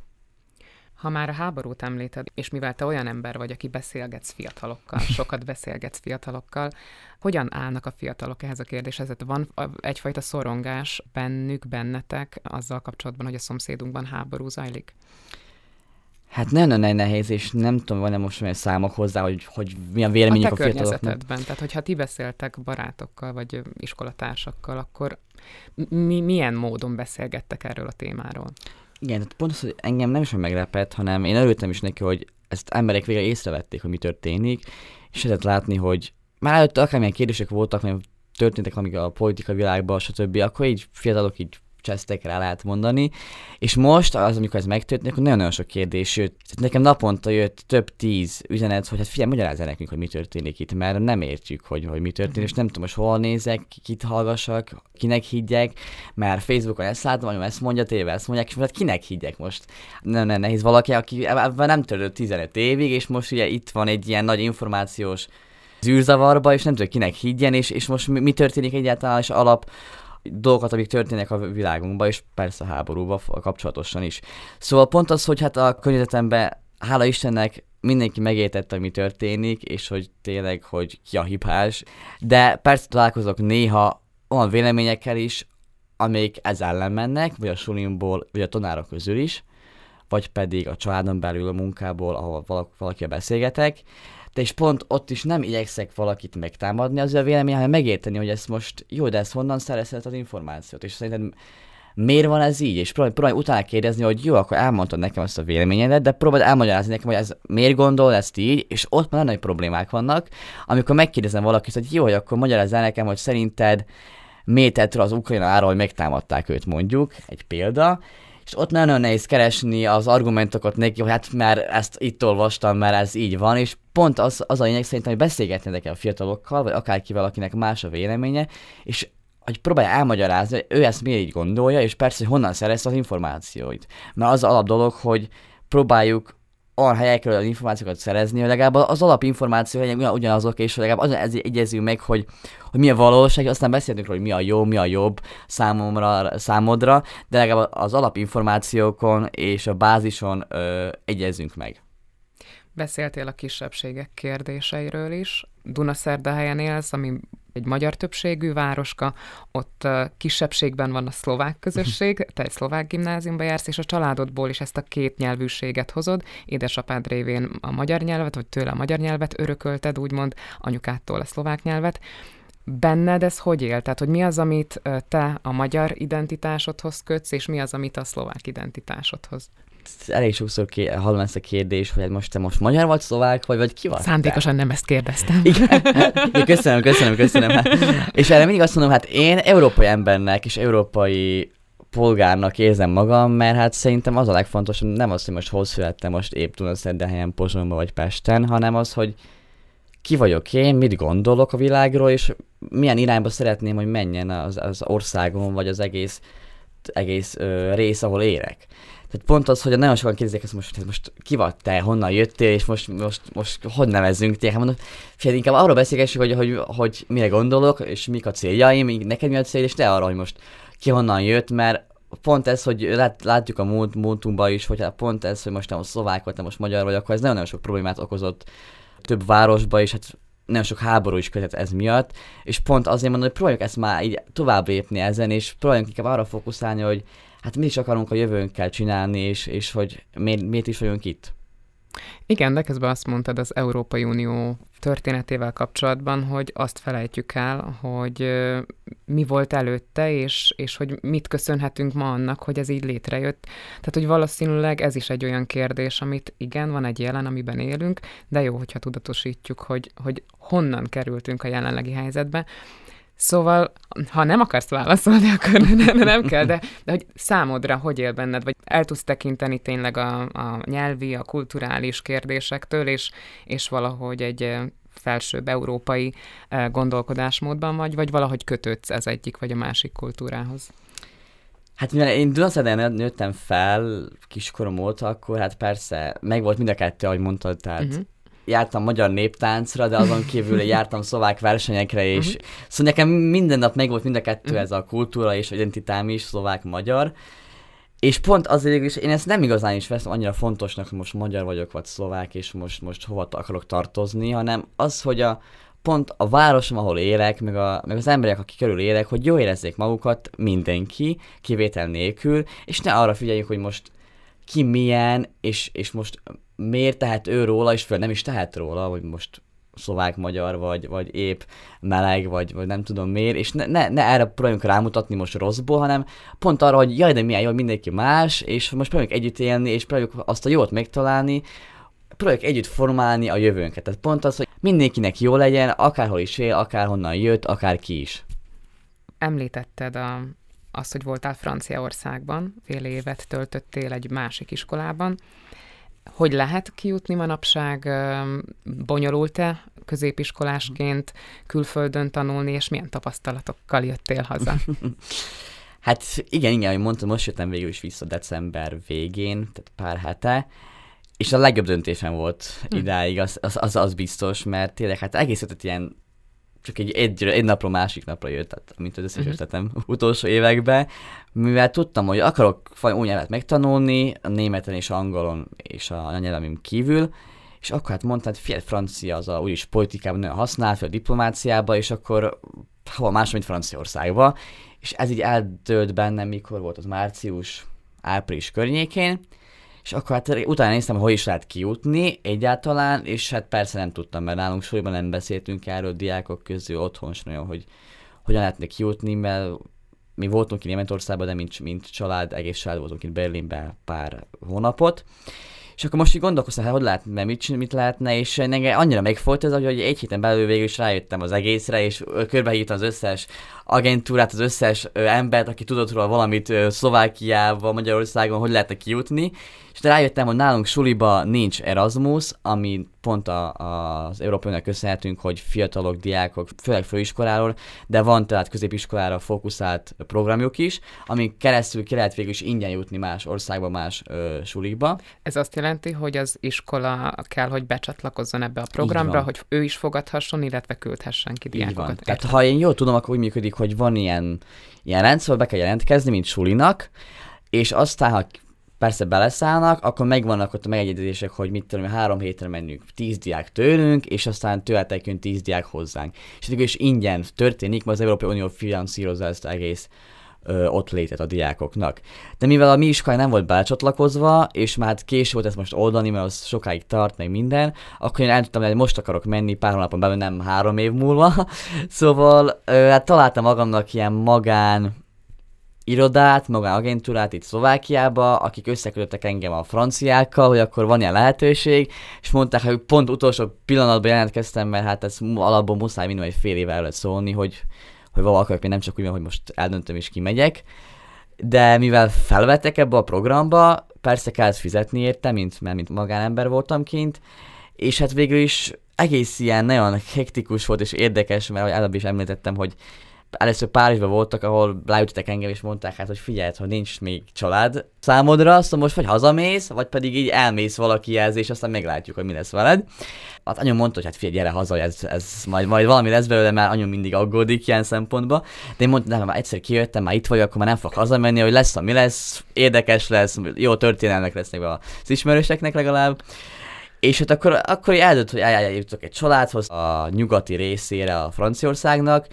Ha már a háborút említed, és mivel te olyan ember vagy, aki beszélgetsz fiatalokkal, sokat beszélgetsz fiatalokkal, hogyan állnak a fiatalok ehhez a kérdéshez? Van egyfajta szorongás bennük, bennetek azzal kapcsolatban, hogy a szomszédunkban háború zajlik? Hát nagyon nehéz, és nem tudom, van-e most olyan számok hozzá, hogy, hogy milyen vélemények a, a fiataloknak. tehát hogyha ti beszéltek barátokkal, vagy iskolatársakkal, akkor mi, milyen módon beszélgettek erről a témáról? Igen, tehát pont az, hogy engem nem is meglepett, hanem én örültem is neki, hogy ezt emberek végre észrevették, hogy mi történik, és lehet látni, hogy már előtte akármilyen kérdések voltak, mert történtek amik a politika világban, stb., akkor így fiatalok így csesztek rá, lehet mondani. És most, az, amikor ez megtörtént, akkor nagyon-nagyon sok kérdés. Tehát nekem naponta jött több tíz üzenet, hogy hát figyelj, magyarázz nekünk, hogy mi történik itt, mert nem értjük, hogy, hogy mi történik, és nem tudom, most hol nézek, kit hallgassak, kinek higgyek, mert Facebookon ezt látom, hogy ezt mondja, téve ezt mondják, és most hát kinek higgyek most? Nem, nem nehéz valaki, aki ebben nem törődött 15 évig, és most ugye itt van egy ilyen nagy információs zűrzavarba, és nem tudja kinek higgyen, és, és most mi, mi történik egyáltalán, és alap dolgokat, amik történnek a világunkban, és persze a háborúban kapcsolatosan is. Szóval pont az, hogy hát a környezetemben, hála Istennek, mindenki megértette, mi történik, és hogy tényleg, hogy ki a hibás. De persze találkozok néha olyan véleményekkel is, amik ez ellen mennek, vagy a sulimból, vagy a tanárok közül is, vagy pedig a családon belül a munkából, ahol valaki beszélgetek, de és pont ott is nem igyekszek valakit megtámadni az a vélemény, hanem megérteni, hogy ezt most jó, de ezt honnan szerezhet az információt, és szerintem miért van ez így, és próbálj, próbálj utána kérdezni, hogy jó, akkor elmondtad nekem azt a véleményedet, de próbáld elmagyarázni nekem, hogy ez miért gondol ezt így, és ott már nagy problémák vannak, amikor megkérdezem valakit, hogy jó, hogy akkor magyarázz el nekem, hogy szerinted miért az Ukrajna ára, hogy megtámadták őt mondjuk, egy példa, és ott nagyon nehéz keresni az argumentokat neki, hogy hát már ezt itt olvastam, mert ez így van, és pont az, az a lényeg szerintem, hogy beszélgetni a fiatalokkal, vagy akárkivel, akinek más a véleménye, és hogy próbálja elmagyarázni, hogy ő ezt miért így gondolja, és persze, hogy honnan szerez az információit. Mert az alap dolog, hogy próbáljuk olyan helyekről az információkat szerezni, hogy legalább az alapinformáció legyen ugyanazok, és legalább azon egyezünk meg, hogy, hogy mi a valóság, aztán beszélünk róla, hogy mi a jó, mi a jobb számomra, számodra, de legalább az alapinformációkon és a bázison ö, egyezünk meg. Beszéltél a kisebbségek kérdéseiről is. Dunaszerdahelyen élsz, ami egy magyar többségű városka, ott kisebbségben van a szlovák közösség, te egy szlovák gimnáziumba jársz, és a családodból is ezt a két nyelvűséget hozod, édesapád révén a magyar nyelvet, vagy tőle a magyar nyelvet örökölted, úgymond anyukától a szlovák nyelvet. Benned ez hogy él? Tehát, hogy mi az, amit te a magyar identitásodhoz kötsz, és mi az, amit a szlovák identitásodhoz? Elég sokszor ké- hallom ezt a kérdést, hogy most te most magyar vagy szlovák, vagy, vagy ki vagy? Szándékosan nem ezt kérdeztem. Igen. Igen, köszönöm, köszönöm, köszönöm. És erre mindig azt mondom, hát én európai embernek és európai polgárnak érzem magam, mert hát szerintem az a legfontosabb, nem az, hogy most hol születtem most épp helyen, Pozsonyban vagy Pesten, hanem az, hogy ki vagyok én, mit gondolok a világról, és milyen irányba szeretném, hogy menjen az, az országom, vagy az egész, egész ö, rész, ahol érek. Tehát pont az, hogy nagyon sokan kérdezik ezt most, hogy most ki vagy te, honnan jöttél, és most, most, most hogy nevezzünk téged. Hát mondom, figyelj, inkább arról beszélgessünk, hogy, hogy, hogy mire gondolok, és mik a céljaim, neked mi a cél, és te arra, hogy most ki honnan jött, mert pont ez, hogy lát, látjuk a múlt, múltunkban is, hogy pont ez, hogy most nem a szlovák vagy, nem most magyar vagy, akkor ez nagyon-nagyon sok problémát okozott több városba, és hát nagyon sok háború is kötött ez miatt, és pont azért mondom, hogy próbáljuk ezt már így tovább lépni ezen, és próbáljunk inkább arra fókuszálni, hogy hát mi is akarunk a jövőnkkel csinálni, és, és hogy miért, miért is vagyunk itt. Igen, de közben azt mondtad az Európai Unió történetével kapcsolatban, hogy azt felejtjük el, hogy mi volt előtte, és, és hogy mit köszönhetünk ma annak, hogy ez így létrejött. Tehát, hogy valószínűleg ez is egy olyan kérdés, amit igen, van egy jelen, amiben élünk, de jó, hogyha tudatosítjuk, hogy, hogy honnan kerültünk a jelenlegi helyzetbe, Szóval, ha nem akarsz válaszolni, akkor nem, nem kell, de, de hogy számodra hogy él benned, vagy el tudsz tekinteni tényleg a, a nyelvi, a kulturális kérdésektől, és, és valahogy egy felsőbb európai gondolkodásmódban vagy, vagy valahogy kötődsz ez egyik vagy a másik kultúrához? Hát mivel én Dunaszerdán nőttem fel kiskorom óta, akkor hát persze megvolt mind a kettő, ahogy mondtad, tehát uh-huh jártam magyar néptáncra, de azon kívül jártam szlovák versenyekre, és uh-huh. szóval nekem minden nap megvolt mind a kettő uh-huh. ez a kultúra és identitám is, szlovák-magyar. És pont azért is én ezt nem igazán is veszem annyira fontosnak, hogy most magyar vagyok, vagy szlovák, és most, most hova akarok tartozni, hanem az, hogy a, pont a városom, ahol élek, meg, a, meg az emberek, akik körül élek, hogy jó érezzék magukat mindenki, kivétel nélkül, és ne arra figyeljük, hogy most ki milyen, és, és most miért tehet ő róla, és föl nem is tehet róla, hogy most szlovák, magyar, vagy, vagy épp meleg, vagy, vagy nem tudom miért, és ne, ne, ne erre próbáljunk rámutatni most rosszból, hanem pont arra, hogy jaj, de milyen jó, hogy mindenki más, és most próbáljuk együtt élni, és próbáljuk azt a jót megtalálni, próbáljuk együtt formálni a jövőnket. Tehát pont az, hogy mindenkinek jó legyen, akárhol is él, akárhonnan jött, akár ki is. Említetted a, azt, hogy voltál Franciaországban, fél évet töltöttél egy másik iskolában hogy lehet kijutni manapság, bonyolult-e középiskolásként külföldön tanulni, és milyen tapasztalatokkal jöttél haza? hát igen, igen, ahogy mondtam, most jöttem végül is vissza december végén, tehát pár hete, és a legjobb döntésem volt hm. idáig, az, az, az, az biztos, mert tényleg hát egész ilyen csak egy, egy, egy napról másik napra jött, tehát, mint az összes uh-huh. utolsó években, mivel tudtam, hogy akarok új nyelvet megtanulni, a németen és angolon és a anyanyelvem kívül, és akkor hát mondtad, hogy fiat, francia az a úgyis politikában nagyon használ, fel a diplomáciába, és akkor hova más, mint Franciaországba, és ez így eldőlt bennem, mikor volt az március, április környékén, és akkor hát utána néztem, hogy is lehet kijutni egyáltalán, és hát persze nem tudtam, mert nálunk súlyban nem beszéltünk erről diákok közül otthon sem olyan, hogy hogyan lehetne kijutni, mert mi voltunk ki Németországban, de mint, mint család, egész család voltunk itt Berlinben pár hónapot, és akkor most így gondolkoztam, hát hogy lehetne, mit, mit lehetne, és engem annyira megfolt ez, hogy egy héten belül végül is rájöttem az egészre, és körbehívtam az összes agentúrát, az összes embert, aki tudott róla valamit ö, Szlovákiában, Magyarországon, hogy lehetne kijutni, és rájöttem, hogy nálunk suliba nincs Erasmus, ami pont a, a, az Európai köszönhetünk, hogy fiatalok, diákok, főleg főiskoláról, de van tehát középiskolára fókuszált programjuk is, ami keresztül ki lehet végül is ingyen jutni más országba, más ö, sulikba. Ez azt jelenti, hogy az iskola kell, hogy becsatlakozzon ebbe a programba, hogy ő is fogadhasson, illetve küldhessen ki diákokat. Tehát ha én jól tudom, akkor úgy működik, hogy van ilyen, ilyen rendszer, be kell jelentkezni, mint sulinak, és aztán, ha persze beleszállnak, akkor megvannak ott a megegyezések, hogy mit tudom, három hétre menjünk tíz diák tőlünk, és aztán tőletek jön tíz diák hozzánk. És eddig is ingyen történik, mert az Európai Unió finanszírozza ezt egész ö, ott létet a diákoknak. De mivel a mi iskola nem volt belecsatlakozva, és már hát késő volt ezt most oldani, mert az sokáig tart, meg minden, akkor én el tudtam, hogy most akarok menni pár hónapon belül, nem három év múlva. szóval ö, hát találtam magamnak ilyen magán irodát, magán agentúrát itt Szlovákiába, akik összekötöttek engem a franciákkal, hogy akkor van ilyen lehetőség, és mondták, hogy pont utolsó pillanatban jelentkeztem, mert hát ez alapból muszáj minimum egy fél éve előtt szólni, hogy, hogy valahol akarok, nem csak úgy, hogy most eldöntöm és kimegyek. De mivel felvettek ebbe a programba, persze kellett fizetni érte, mint, mert mint magánember voltam kint, és hát végül is egész ilyen nagyon hektikus volt és érdekes, mert ahogy előbb is említettem, hogy először Párizsban voltak, ahol ráütöttek engem, és mondták hát, hogy figyelj, ha nincs még család számodra, azt most vagy hazamész, vagy pedig így elmész valakihez, és aztán meglátjuk, hogy mi lesz veled. Hát anyu mondta, hogy hát figyelj, gyere haza, ez, ez majd, majd valami lesz belőle, mert anyu mindig aggódik ilyen szempontból. De én mondtam, nem, már egyszer kijöttem, már itt vagyok, akkor már nem fog hazamenni, hogy lesz, ami lesz, érdekes lesz, jó történelmek lesznek az ismerőseknek legalább. És hát akkor, akkor eldönt, hogy eljutok egy családhoz a nyugati részére a Franciaországnak,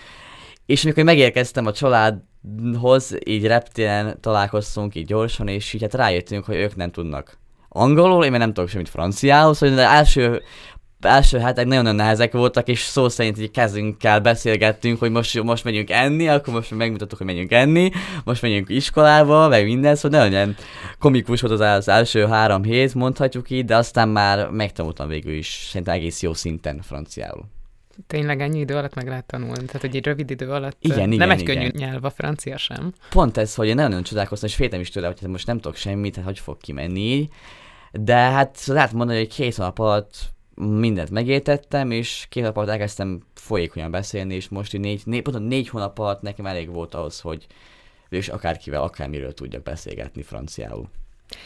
és amikor megérkeztem a családhoz, így reptéren találkoztunk így gyorsan, és így hát rájöttünk, hogy ők nem tudnak angolul, én még nem tudok semmit franciául, szóval az első első hetek nagyon nehezek voltak, és szó szerint így kezünkkel beszélgettünk, hogy most, most megyünk enni, akkor most megmutattuk, hogy megyünk enni, most megyünk iskolába, meg minden, szóval nagyon komikus volt az, az első három hét, mondhatjuk így, de aztán már megtanultam végül is, szerintem egész jó szinten franciául. Tényleg ennyi idő alatt meg lehet tanulni? Tehát, hogy egy rövid idő alatt igen, nem igen, egy igen. könnyű nyelv a francia sem. Pont ez, hogy én nagyon-nagyon csodálkoztam, és féltem is tőle, hogy hát most nem tudok semmit, hát hogy fog kimenni így. De hát lehet mondani, hogy két hónap alatt mindent megértettem, és két hónap alatt elkezdtem folyékonyan beszélni, és most így négy, négy, pont négy hónap alatt nekem elég volt ahhoz, hogy és akárkivel, akármiről tudjak beszélgetni franciául.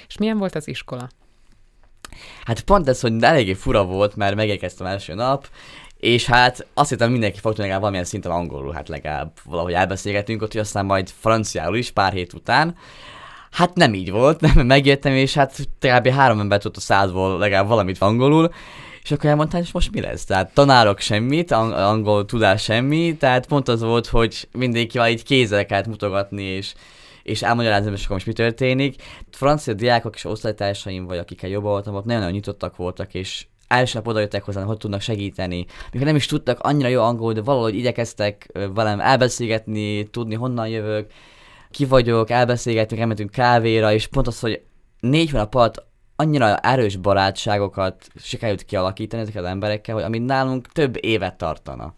És milyen volt az iskola? Hát pont ez, hogy eléggé fura volt, mert megérkeztem első nap, és hát azt hittem mindenki fog legalább valamilyen szinten angolul, hát legalább valahogy elbeszélgetünk ott, hogy aztán majd franciául is pár hét után. Hát nem így volt, nem megjöttem, és hát kb. három ember tudott a százból legalább valamit angolul, és akkor elmondtam, hogy most mi lesz? Tehát tanárok semmit, ang- angol tudás semmi, tehát pont az volt, hogy mindenkivel így kézzel kellett mutogatni, és, és elmagyarázni, hogy most mi történik. Francia diákok és osztálytársaim, vagy akikkel jobban voltam, ott nagyon-nagyon nyitottak voltak, és első nap odajöttek hozzám, hogy tudnak segíteni. Mikor nem is tudtak annyira jó angol, de valahogy igyekeztek velem elbeszélgetni, tudni honnan jövök, ki vagyok, elbeszélgetünk, elmentünk kávéra, és pont az, hogy négy hónap alatt annyira erős barátságokat sikerült kialakítani ezekkel az emberekkel, hogy amit nálunk több évet tartana.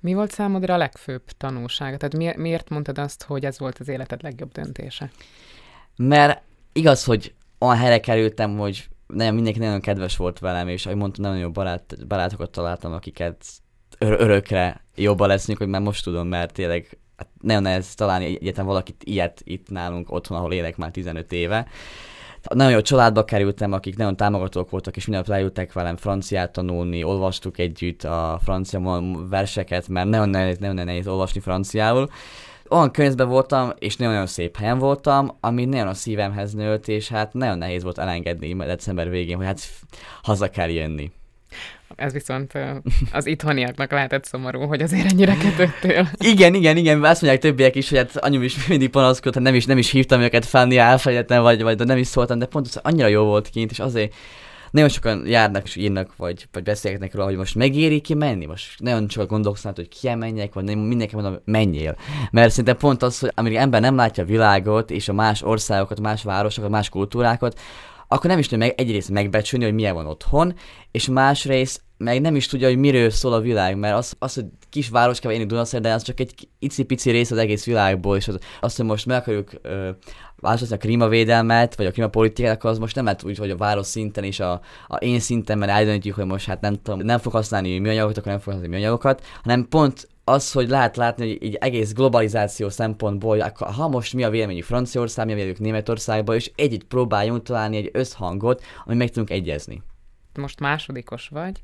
Mi volt számodra a legfőbb tanulsága? Tehát mi, miért mondtad azt, hogy ez volt az életed legjobb döntése? Mert igaz, hogy olyan helyre kerültem, hogy nagyon mindenki nagyon kedves volt velem, és ahogy mondtam, nagyon jó barát, barátokat találtam, akiket ör- örökre jobban leszünk, hogy már most tudom, mert tényleg hát nagyon nehéz találni egyetem valakit ilyet itt nálunk otthon, ahol élek már 15 éve. Nagyon jó családba kerültem, akik nagyon támogatók voltak, és minden leültek velem franciát tanulni, olvastuk együtt a francia verseket, mert nagyon nehéz, nagyon nehéz olvasni franciául olyan környezetben voltam, és nagyon-nagyon szép helyen voltam, ami nagyon a szívemhez nőtt, és hát nagyon nehéz volt elengedni december végén, hogy hát haza kell jönni. Ez viszont az itthoniaknak lehetett szomorú, hogy azért ennyire kötöttél. igen, igen, igen, azt mondják többiek is, hogy hát anyum is mindig panaszkodt, hogy nem is, nem is hívtam őket fel, elfelejtettem, vagy, vagy nem is szóltam, de pont az annyira jó volt kint, és azért nagyon sokan járnak és írnak, vagy, vagy beszélgetnek róla, hogy most megéri ki menni, most nagyon csak gondolkoznak, hogy ki menjek, vagy nem, mindenki mondom, menjél. Mert szerintem pont az, hogy amíg ember nem látja a világot, és a más országokat, más városokat, más kultúrákat, akkor nem is tudja meg egyrészt megbecsülni, hogy milyen van otthon, és másrészt meg nem is tudja, hogy miről szól a világ, mert az, az hogy kis városkában élni de az csak egy icipici rész az egész világból, és az, az hogy most meg akarjuk ö, változtatni a klímavédelmet, vagy a klímapolitikát, az most nem lehet úgy, hogy a város szinten és a, a én szinten, eldöntjük, hogy most hát nem tudom, nem fog használni műanyagokat, akkor nem fog használni műanyagokat, hanem pont az, hogy lehet látni, hogy egy egész globalizáció szempontból, hogy akkor, ha most mi a véleményük Franciaország, mi a véleményük Németországban, és együtt próbáljunk találni egy összhangot, ami meg tudunk egyezni. Most másodikos vagy,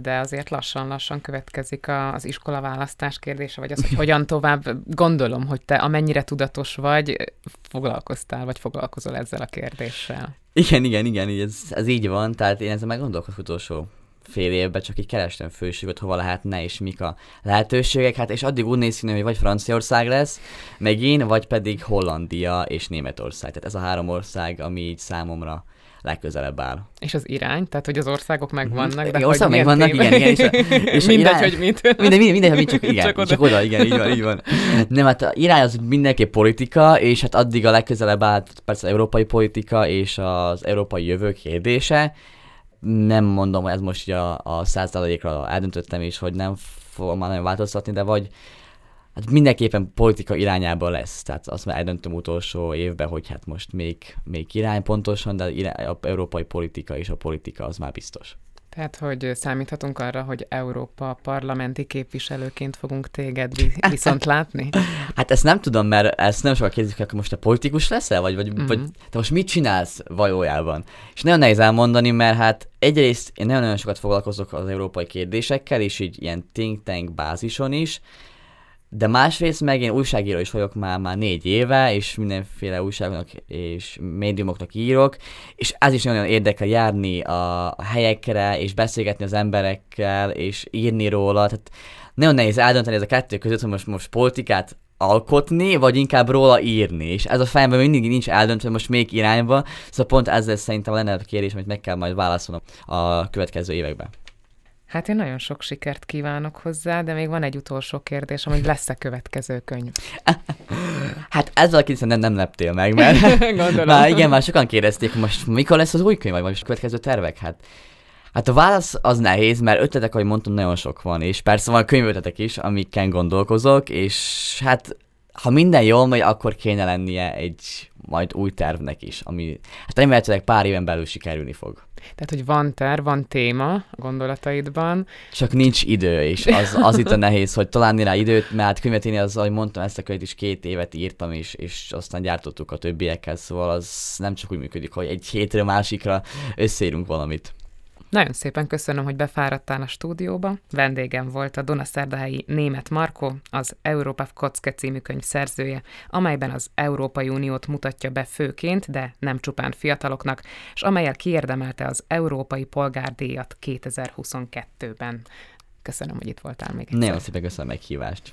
de azért lassan-lassan következik az iskolaválasztás kérdése, vagy az, hogy hogyan tovább. Gondolom, hogy te amennyire tudatos vagy, foglalkoztál, vagy foglalkozol ezzel a kérdéssel. Igen, igen, igen, ez, ez így van, tehát én ezzel meg gondolkozok utolsó fél évben, csak így kerestem főséget, hova lehetne, és mik a lehetőségek, hát és addig úgy néz ki, hogy vagy Franciaország lesz, meg én, vagy pedig Hollandia és Németország. Tehát ez a három ország, ami így számomra legközelebb áll. És az irány? Tehát, hogy az országok megvannak, de igen, országok megvannak, igen, igen. És, a, és mindegy, irány, hogy mit. Mindegy, mindegy, mindegy, mindegy csak, igen, csak, oda. csak oda, igen, így van, így van. Nem, hát a irány az mindenképp politika, és hát addig a legközelebb áll persze az európai politika és az európai jövő kérdése. Nem mondom, hogy ez most a, a százalékra eldöntöttem is, hogy nem fogom már nagyon változtatni, de vagy hát mindenképpen politika irányába lesz. Tehát azt már eldöntöm utolsó évben, hogy hát most még, még irány pontosan, de irány, a európai politika és a politika az már biztos. Tehát, hogy számíthatunk arra, hogy Európa parlamenti képviselőként fogunk téged viszont látni? Hát ezt nem tudom, mert ezt nem sokan kérdezik, hogy most a politikus leszel, vagy, vagy, mm-hmm. vagy te most mit csinálsz valójában? És nagyon nehéz elmondani, mert hát egyrészt én nagyon-nagyon sokat foglalkozok az európai kérdésekkel, és így ilyen think tank bázison is, de másrészt meg én újságíró is vagyok már, már négy éve, és mindenféle újságoknak és médiumoknak írok, és ez is nagyon érdekel járni a helyekre, és beszélgetni az emberekkel, és írni róla. Tehát nagyon nehéz eldönteni ez a kettő között, hogy most, most politikát alkotni, vagy inkább róla írni. És ez a fejemben mindig nincs eldöntve most még irányba, szóval pont ezzel szerintem lenne a kérdés, amit meg kell majd válaszolnom a következő években. Hát én nagyon sok sikert kívánok hozzá, de még van egy utolsó kérdés, hogy lesz-e következő könyv? Hát ezzel a nem, leptél meg, mert Gondolom. már igen, már sokan kérdezték, most mikor lesz az új könyv, vagy most a következő tervek? Hát Hát a válasz az nehéz, mert ötletek, ahogy mondtam, nagyon sok van, és persze van könyvötletek is, amikkel gondolkozok, és hát ha minden jól megy, akkor kéne lennie egy majd új tervnek is, ami hát remélhetőleg pár éven belül sikerülni fog. Tehát, hogy van terv, van téma a gondolataidban. Csak nincs idő, és az, az itt a nehéz, hogy találni rá időt, mert hát könyvet én az, ahogy mondtam, ezt a könyvet is két évet írtam, és, és aztán gyártottuk a többiekkel, szóval az nem csak úgy működik, hogy egy hétre másikra összeírunk valamit. Nagyon szépen köszönöm, hogy befáradtál a stúdióba. Vendégem volt a Dunaszerdahelyi német Marko, az Európa Kocke című könyv szerzője, amelyben az Európai Uniót mutatja be főként, de nem csupán fiataloknak, és amelyel kiérdemelte az Európai Polgárdíjat 2022-ben. Köszönöm, hogy itt voltál még egyszer. Nagyon szépen köszönöm a meghívást.